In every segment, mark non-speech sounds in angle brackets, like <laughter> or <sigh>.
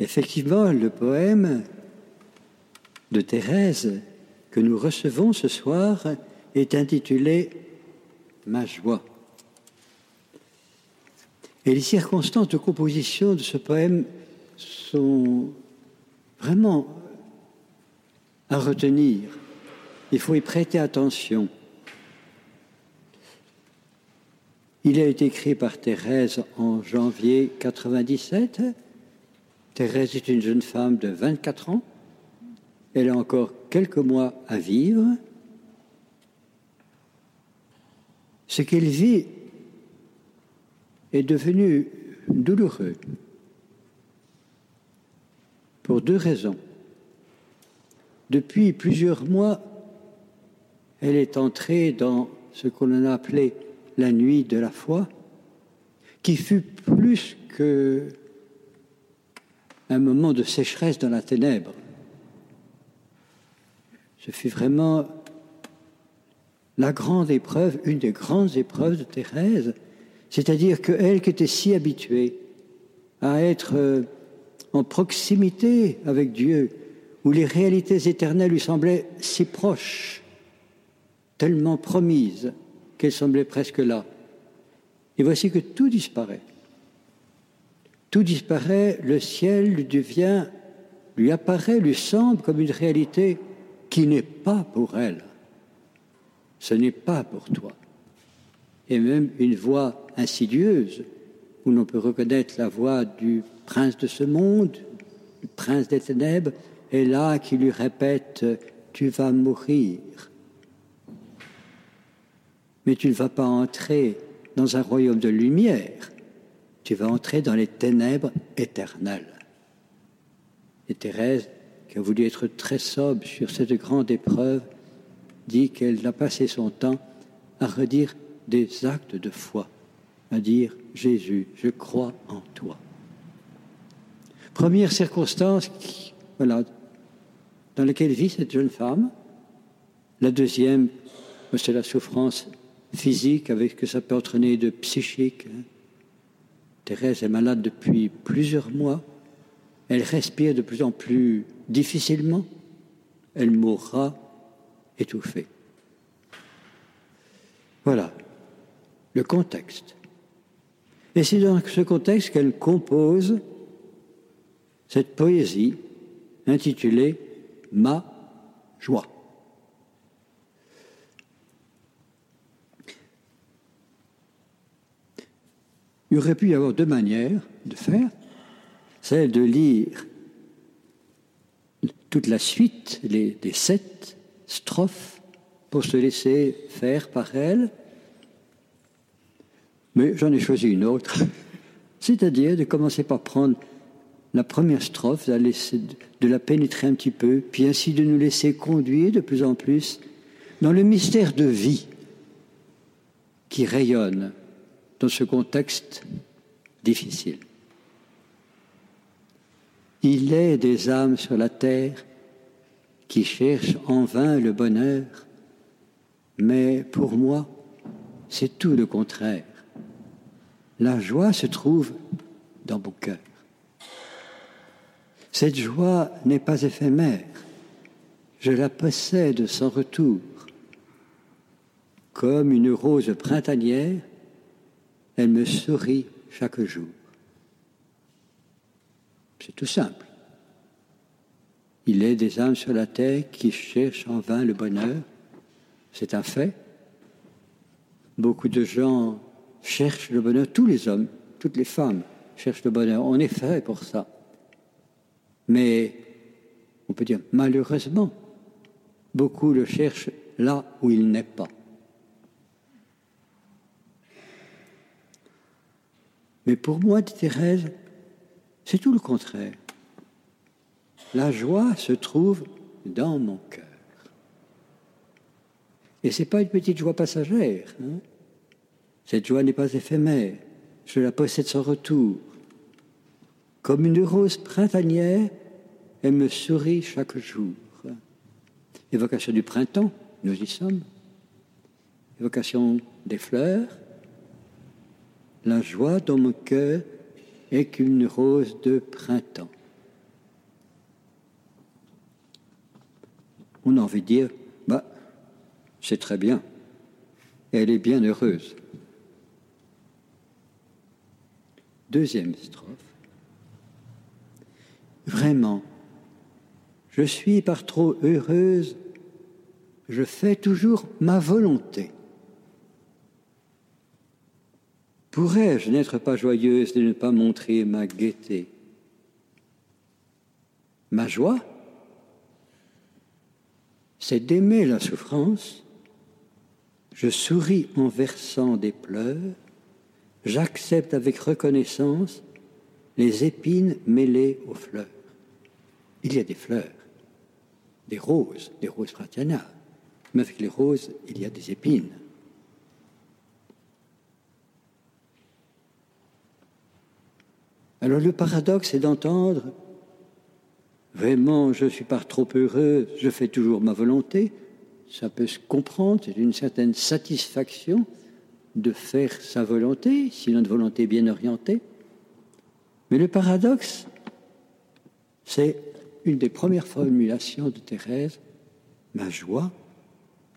Effectivement, le poème de Thérèse que nous recevons ce soir est intitulé Ma joie. Et les circonstances de composition de ce poème sont vraiment à retenir. Il faut y prêter attention. Il a été écrit par Thérèse en janvier 97. Thérèse est une jeune femme de 24 ans. Elle a encore quelques mois à vivre. Ce qu'elle vit est devenu douloureux pour deux raisons. Depuis plusieurs mois, elle est entrée dans ce qu'on a appelé la nuit de la foi, qui fut plus que un moment de sécheresse dans la ténèbre. Ce fut vraiment la grande épreuve, une des grandes épreuves de Thérèse, c'est-à-dire qu'elle qui était si habituée à être euh, en proximité avec Dieu, où les réalités éternelles lui semblaient si proches, tellement promises, qu'elle semblait presque là. Et voici que tout disparaît. Tout disparaît, le ciel lui devient, lui apparaît, lui semble comme une réalité qui n'est pas pour elle. Ce n'est pas pour toi et même une voix insidieuse, où l'on peut reconnaître la voix du prince de ce monde, du prince des ténèbres, est là qui lui répète Tu vas mourir. Mais tu ne vas pas entrer dans un royaume de lumière, tu vas entrer dans les ténèbres éternelles. Et Thérèse, qui a voulu être très sobre sur cette grande épreuve, dit qu'elle a passé son temps à redire des actes de foi, à dire Jésus, je crois en toi. Première circonstance voilà, dans laquelle vit cette jeune femme. La deuxième, c'est la souffrance physique avec ce que ça peut entraîner de psychique. Hein. Thérèse est malade depuis plusieurs mois. Elle respire de plus en plus difficilement. Elle mourra étouffée. Voilà le contexte. Et c'est dans ce contexte qu'elle compose cette poésie intitulée Ma joie. Il aurait pu y avoir deux manières de faire. Celle de lire toute la suite, les, des sept strophes, pour se laisser faire par elle, mais j'en ai choisi une autre, <laughs> c'est-à-dire de commencer par prendre la première strophe, de la pénétrer un petit peu, puis ainsi de nous laisser conduire de plus en plus dans le mystère de vie qui rayonne dans ce contexte difficile. Il est des âmes sur la terre qui cherchent en vain le bonheur, mais pour moi, c'est tout le contraire. La joie se trouve dans mon cœur. Cette joie n'est pas éphémère. Je la possède sans retour. Comme une rose printanière, elle me sourit chaque jour. C'est tout simple. Il est des âmes sur la terre qui cherchent en vain le bonheur. C'est un fait. Beaucoup de gens cherchent le bonheur, tous les hommes, toutes les femmes cherchent le bonheur. On est fait pour ça. Mais on peut dire malheureusement, beaucoup le cherchent là où il n'est pas. Mais pour moi, dit Thérèse, c'est tout le contraire. La joie se trouve dans mon cœur. Et ce n'est pas une petite joie passagère. Hein cette joie n'est pas éphémère, je la possède sans retour. Comme une rose printanière, elle me sourit chaque jour. Évocation du printemps, nous y sommes. Évocation des fleurs. La joie dans mon cœur est qu'une rose de printemps. On a envie de dire, bah, c'est très bien. Elle est bien heureuse. Deuxième strophe. Vraiment, je suis par trop heureuse, je fais toujours ma volonté. Pourrais-je n'être pas joyeuse et ne pas montrer ma gaieté Ma joie, c'est d'aimer la souffrance. Je souris en versant des pleurs. J'accepte avec reconnaissance les épines mêlées aux fleurs. Il y a des fleurs, des roses, des roses fratiana, mais avec les roses, il y a des épines. Alors le paradoxe est d'entendre Vraiment, je suis pas trop heureux, je fais toujours ma volonté. Ça peut se comprendre, c'est une certaine satisfaction de faire sa volonté, si notre volonté est bien orientée. Mais le paradoxe, c'est une des premières formulations de Thérèse. Ma joie,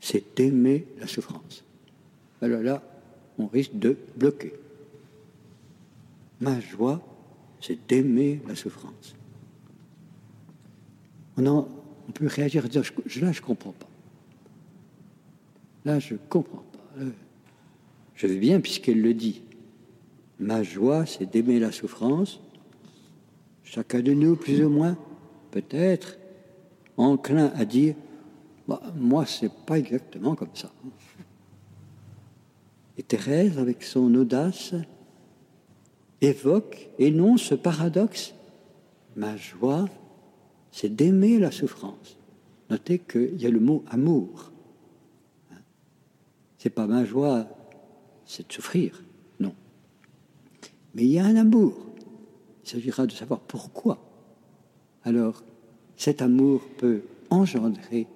c'est d'aimer la souffrance. Alors là, on risque de bloquer. Ma joie, c'est d'aimer la souffrance. On, peut réagir et dire, là, je ne comprends pas. Là, je ne comprends pas. Euh, je veux bien, puisqu'elle le dit. Ma joie, c'est d'aimer la souffrance. Chacun de nous, plus ou moins, peut-être, enclin à dire, bah, moi, c'est pas exactement comme ça. Et Thérèse, avec son audace, évoque, et non ce paradoxe. Ma joie, c'est d'aimer la souffrance. Notez qu'il y a le mot amour. C'est pas ma joie, c'est de souffrir, non. Mais il y a un amour. Il s'agira de savoir pourquoi. Alors, cet amour peut engendrer,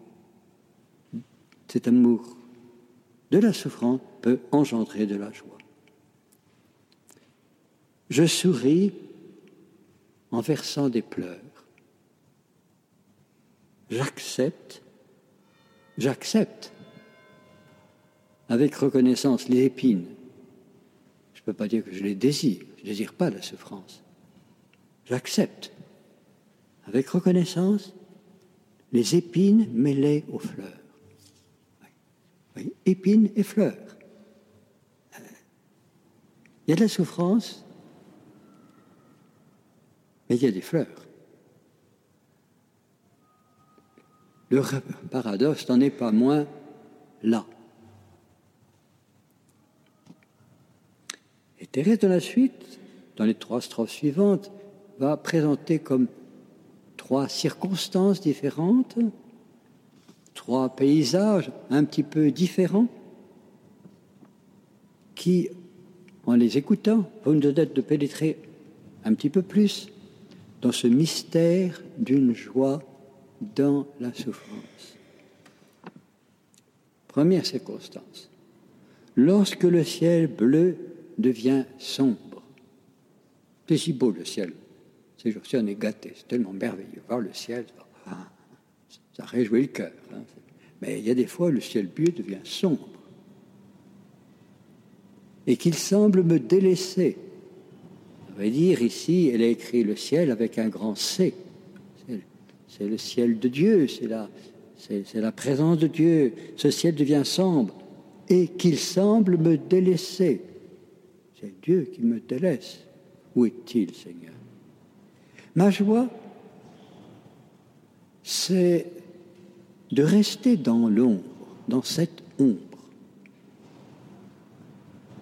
cet amour de la souffrance peut engendrer de la joie. Je souris en versant des pleurs j'accepte, j'accepte avec reconnaissance les épines. Je ne peux pas dire que je les désire, je ne désire pas la souffrance. J'accepte avec reconnaissance les épines mêlées aux fleurs. épines et fleurs. Il y a de la souffrance, mais il y a des fleurs. Le paradoxe n'en est pas moins là. Et Thérèse, dans la suite, dans les trois strophes suivantes, va présenter comme trois circonstances différentes, trois paysages un petit peu différents, qui, en les écoutant, vont nous donner de pénétrer un petit peu plus dans ce mystère d'une joie dans la souffrance. Première circonstance. Lorsque le ciel bleu devient sombre. C'est si beau le ciel. Ces jours-ci, on est gâté. C'est tellement merveilleux. Voir le ciel, ça, réjouit le cœur. Hein. Mais il y a des fois, le ciel bleu devient sombre. Et qu'il semble me délaisser. Veut dire ici, elle a écrit le ciel avec un grand C c'est le ciel de Dieu, c'est, la présence de Dieu. Ce ciel devient sombre et qu'il semble me délaisser. C'est Dieu qui me délaisse. Où est-il, Seigneur? Ma joie, c'est de rester dans l'ombre, dans cette ombre,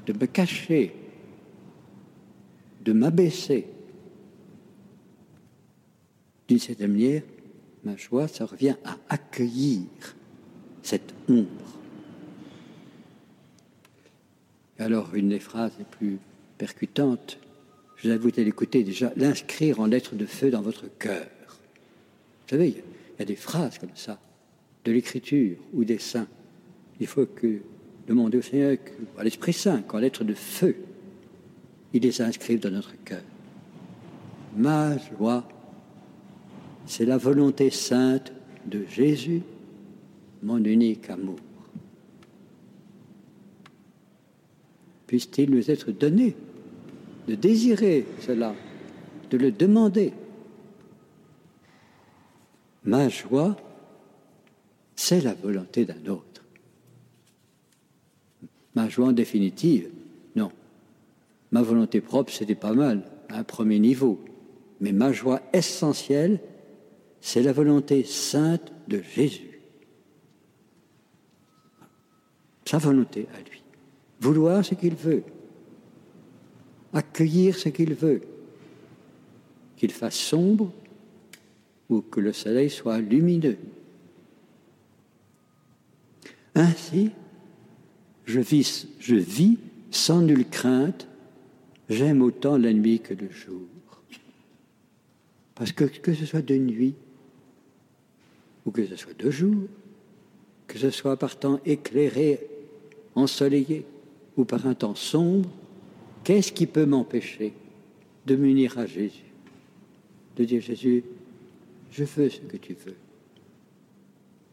de me cacher, de m'abaisser. D'une certaine manière, ma joie, ça revient à accueillir cette ombre. alors, une des phrases les plus percutantes, je vous invite à l'écouter déjà, l'inscrire en lettres de feu dans votre cœur. Vous savez, il y a des phrases comme ça, de l'écriture ou des saints. Il faut que demander au Seigneur, à l'Esprit Saint, qu'en lettres de feu, il les inscrive dans notre cœur. Ma joie c'est la volonté sainte de Jésus mon unique amour. Puisse-t-il nous être donné de désirer cela, de le demander? Ma joie, c'est la volonté d'un autre. Ma joie en définitive. Ma volonté propre, c'était pas mal, à un premier niveau. Mais ma joie essentielle, c'est la volonté sainte de Jésus. Sa volonté à lui. Vouloir ce qu'il veut. Accueillir ce qu'il veut. Qu'il fasse sombre ou que le soleil soit lumineux. Ainsi, je vis, je vis sans nulle crainte, j'aime autant la nuit que le jour. Parce que que ce soit de nuit, ou que ce soit de jour, que ce soit par temps éclairé, ensoleillé, ou par un temps sombre, qu'est-ce qui peut m'empêcher de m'unir à Jésus De dire Jésus, je veux ce que tu veux.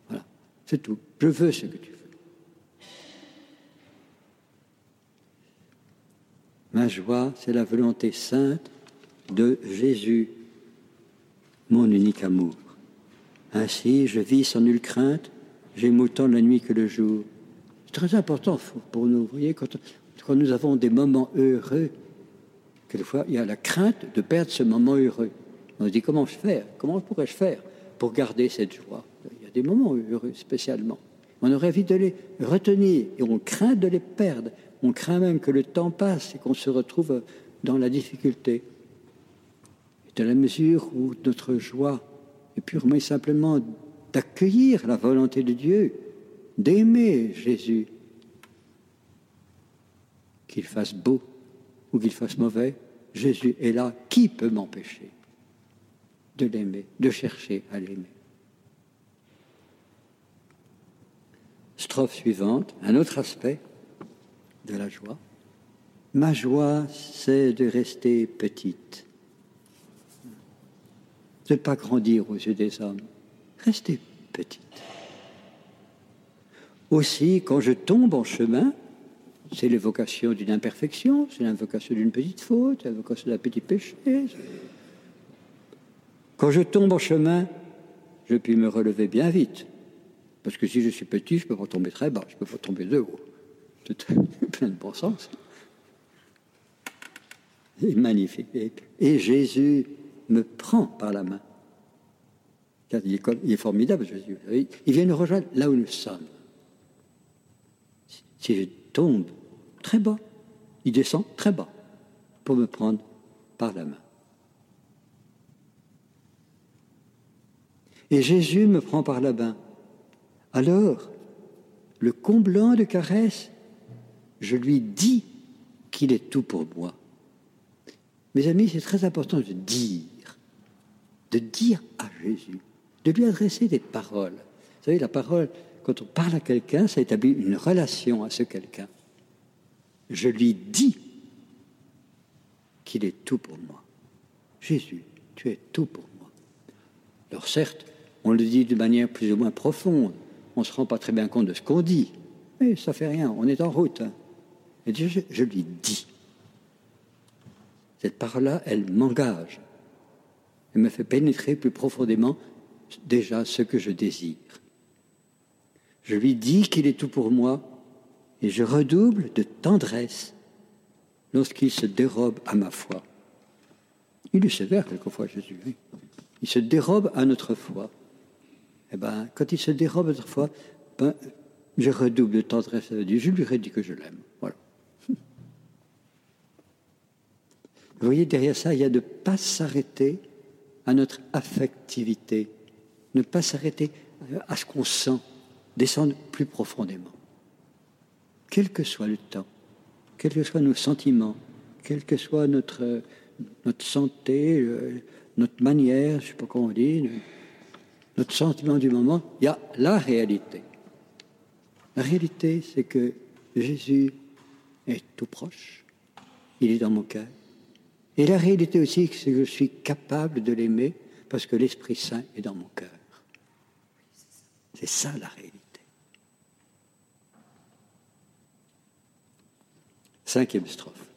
Voilà, c'est tout. Je veux ce que tu veux. Ma joie, c'est la volonté sainte de Jésus, mon unique amour. Ainsi, je vis sans nulle crainte, j'aime autant la nuit que le jour. C'est très important pour nous. Vous voyez, quand, nous avons des moments heureux, quelquefois, il y a la crainte de perdre ce moment heureux. On se dit comment je fais? Comment pourrais-je faire pour garder cette joie? Il y a des moments heureux spécialement. On aurait envie de les retenir et on craint de les perdre. On craint même que le temps passe et qu'on se retrouve dans la difficulté. Et de la mesure où notre joie est purement et simplement d'accueillir la volonté de Dieu, d'aimer Jésus, qu'il fasse beau ou qu'il fasse mauvais, Jésus est là. Qui peut m'empêcher de l'aimer, de chercher à l'aimer? Strophe suivante, un autre aspect de la joie. Ma joie, c'est de rester petite, de ne pas grandir aux yeux des hommes, rester petite. Aussi, quand je tombe en chemin, c'est l'évocation d'une imperfection, c'est l'invocation d'une petite faute, l'invocation d'un petit péché. Quand je tombe en chemin, je puis me relever bien vite. Parce que si je suis petit, je peux pas tomber très bas, je peux pas tomber de haut. C'est <laughs> plein de bon sens. C'est magnifique. Et Jésus me prend par la main. Il est, formidable, Jésus. Il vient nous rejoindre là où nous sommes. Si je tombe très bas, il descend très bas pour me prendre par la main. Et Jésus me prend par la main. Alors, le comblant de caresses, je lui dis qu'il est tout pour moi. Mes amis, c'est très important de dire, de dire à Jésus, de lui adresser des paroles. Vous savez, la parole, quand on parle à quelqu'un, ça établit une relation à ce quelqu'un. Je lui dis qu'il est tout pour moi. Jésus, tu es tout pour moi. Alors certes, on le dit de manière plus ou moins profonde, on ne se rend pas très bien compte de ce qu'on dit, mais ça fait rien, on est en route. Hein. Et je, lui dis. Cette parole-là, elle m'engage. Elle me fait pénétrer plus profondément déjà ce que je désire. Je lui dis qu'il est tout pour moi et je redouble de tendresse lorsqu'il se dérobe à ma foi. Il est sévère quelquefois, Jésus. Il se dérobe à notre foi. Eh ben, quand il se dérobe à notre foi, ben, je redouble de tendresse à Dieu. Je lui redis que je l'aime. Voilà. Vous voyez, derrière ça, il y a de ne pas s'arrêter à notre affectivité, ne pas s'arrêter à ce qu'on sent, descendre plus profondément. Quel que soit le temps, quels que soient nos sentiments, quelle que soit notre, notre santé, euh, notre manière, je ne sais pas comment on dit, notre sentiment du moment, il y a la réalité. La réalité, c'est que Jésus est tout proche, il est dans mon cœur. Et la réalité aussi, c'est que je suis capable de l'aimer parce que l'Esprit Saint est dans mon cœur. C'est ça la réalité. Cinquième strophe.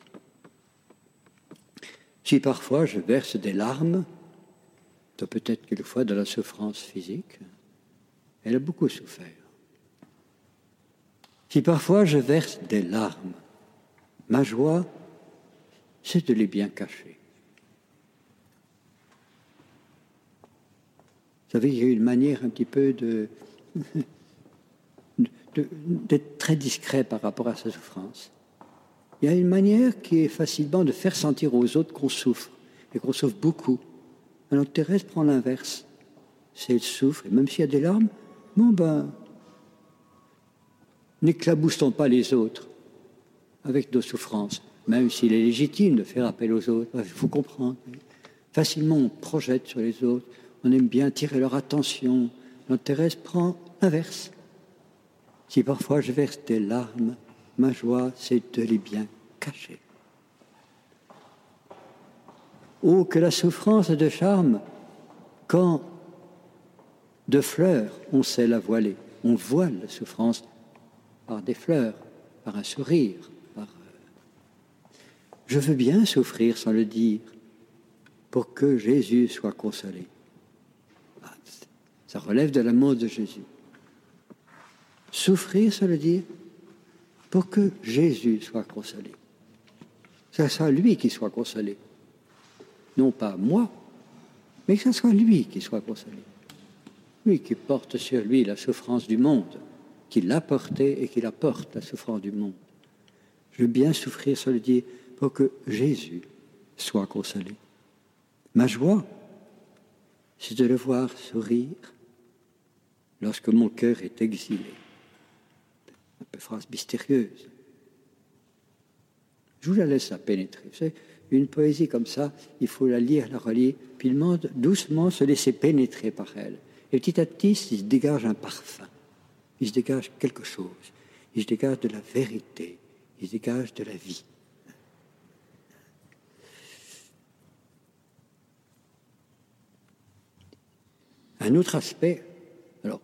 Si parfois je verse des larmes, peut-être quelquefois de la souffrance physique, elle a beaucoup souffert. Si parfois je verse des larmes, ma joie c'est de les bien cacher. Vous savez, il y a une manière un petit peu de, d'être très discret par rapport à sa souffrance. Il y a une manière qui est facilement de faire sentir aux autres qu'on souffre, et qu'on souffre beaucoup. Alors Thérèse prend l'inverse. Si elle souffre, et même s'il y a des larmes, bon ben, n'éclaboussons pas les autres avec nos souffrances, même s'il est légitime de faire appel aux autres. Il faut comprendre. Facilement, on projette sur les autres, on aime bien tirer leur attention. Thérèse prend l'inverse. Si parfois je verse des larmes, ma joie, c'est de les bien cacher. Oh, que la souffrance de charme, quand de fleurs on sait la voiler, on voile la souffrance par des fleurs, par un sourire, je veux bien souffrir sans le dire, pour que Jésus soit consolé. Ah, ça relève de l'amour de Jésus. Souffrir sans le dire, pour que Jésus soit consolé. Ça lui qui soit consolé non pas moi, mais que ce soit lui qui soit consolé. Lui qui porte sur lui la souffrance du monde, qui l'a porté et qui la porte, la souffrance du monde. Je veux bien souffrir, ça le dit, que Jésus soit consolé. Ma joie, c'est de le voir sourire lorsque mon cœur est exilé. Un phrase mystérieuse. Je vous la laisse à pénétrer. Une poésie comme ça, il faut la lire, la relire, puis demande doucement se laisser pénétrer par elle. Et petit à petit, il se dégage un parfum, il se dégage quelque chose, il se dégage de la vérité, il se dégage de la vie. Un autre aspect, alors,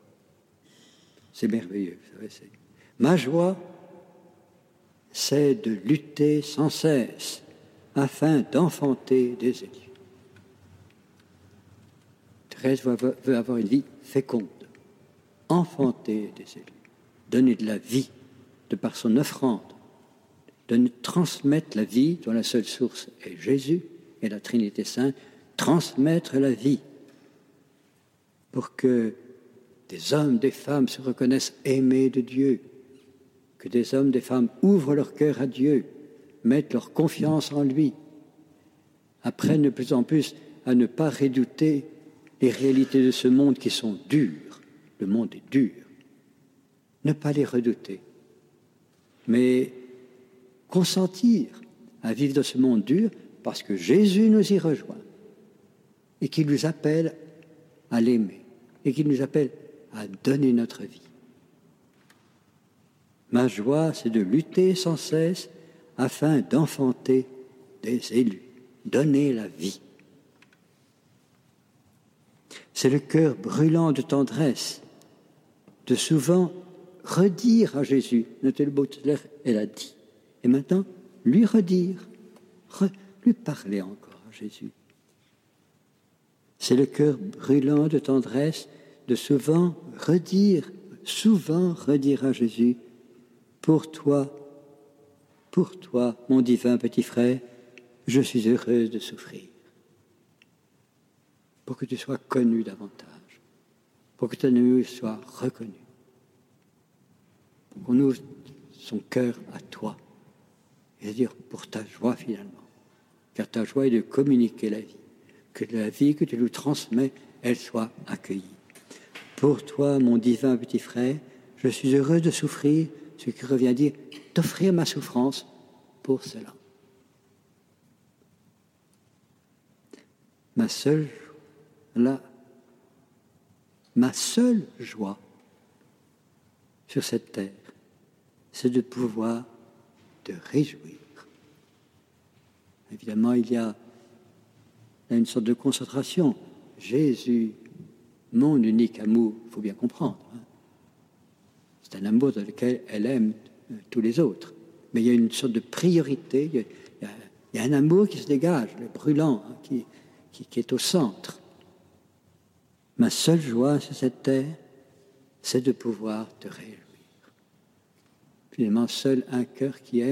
c'est merveilleux, vous savez, ma joie, c'est de lutter sans cesse afin d'enfanter des élus. Thérèse veut avoir une vie féconde, enfanter des élus, donner de la vie de par son offrande, de transmettre la vie dont la seule source est Jésus et la Trinité Sainte, transmettre la vie pour que des hommes, des femmes se reconnaissent aimés de Dieu, que des hommes, des femmes ouvrent leur cœur à Dieu, mettent leur confiance en lui, apprennent de plus en plus à ne pas redouter les réalités de ce monde qui sont dures. Le monde est dur. Ne pas les redouter, mais consentir à vivre dans ce monde dur parce que Jésus nous y rejoint et qu'il nous appelle à l'aimer et qu'il nous appelle à donner notre vie. Ma joie, c'est de lutter sans cesse afin d'enfanter des élus, donner la vie. C'est le cœur brûlant de tendresse de souvent redire à Jésus, Nathalie Bautler, elle a dit, et maintenant lui redire, lui parler encore à Jésus. C'est le cœur brûlant de tendresse de souvent redire, souvent redire à Jésus, pour toi, pour toi, mon divin petit frère, je suis heureuse de souffrir. Pour que tu sois connu davantage, pour que ta nuit soit reconnue, pour qu'on ouvre son cœur à toi, et à dire pour ta joie finalement, car ta joie est de communiquer la vie, que la vie que tu nous transmets, elle soit accueillie. Pour toi, mon divin petit frère, je suis heureuse de souffrir, ce qui revient dire t'offrir ma souffrance pour cela. Ma seule, ma seule joie sur cette terre, c'est de pouvoir te réjouir. Évidemment, il y a, une sorte de concentration. Jésus, mon unique amour, il faut bien comprendre. Hein. C'est un amour dans lequel elle aime tous les autres. mais il y a une sorte de priorité, il y a, a, a un amour qui se dégage, le brûlant, hein, qui, qui, qui est au centre. Ma seule joie sur cette terre, c'est de pouvoir te réjouir. Finalement, seul un cœur qui aime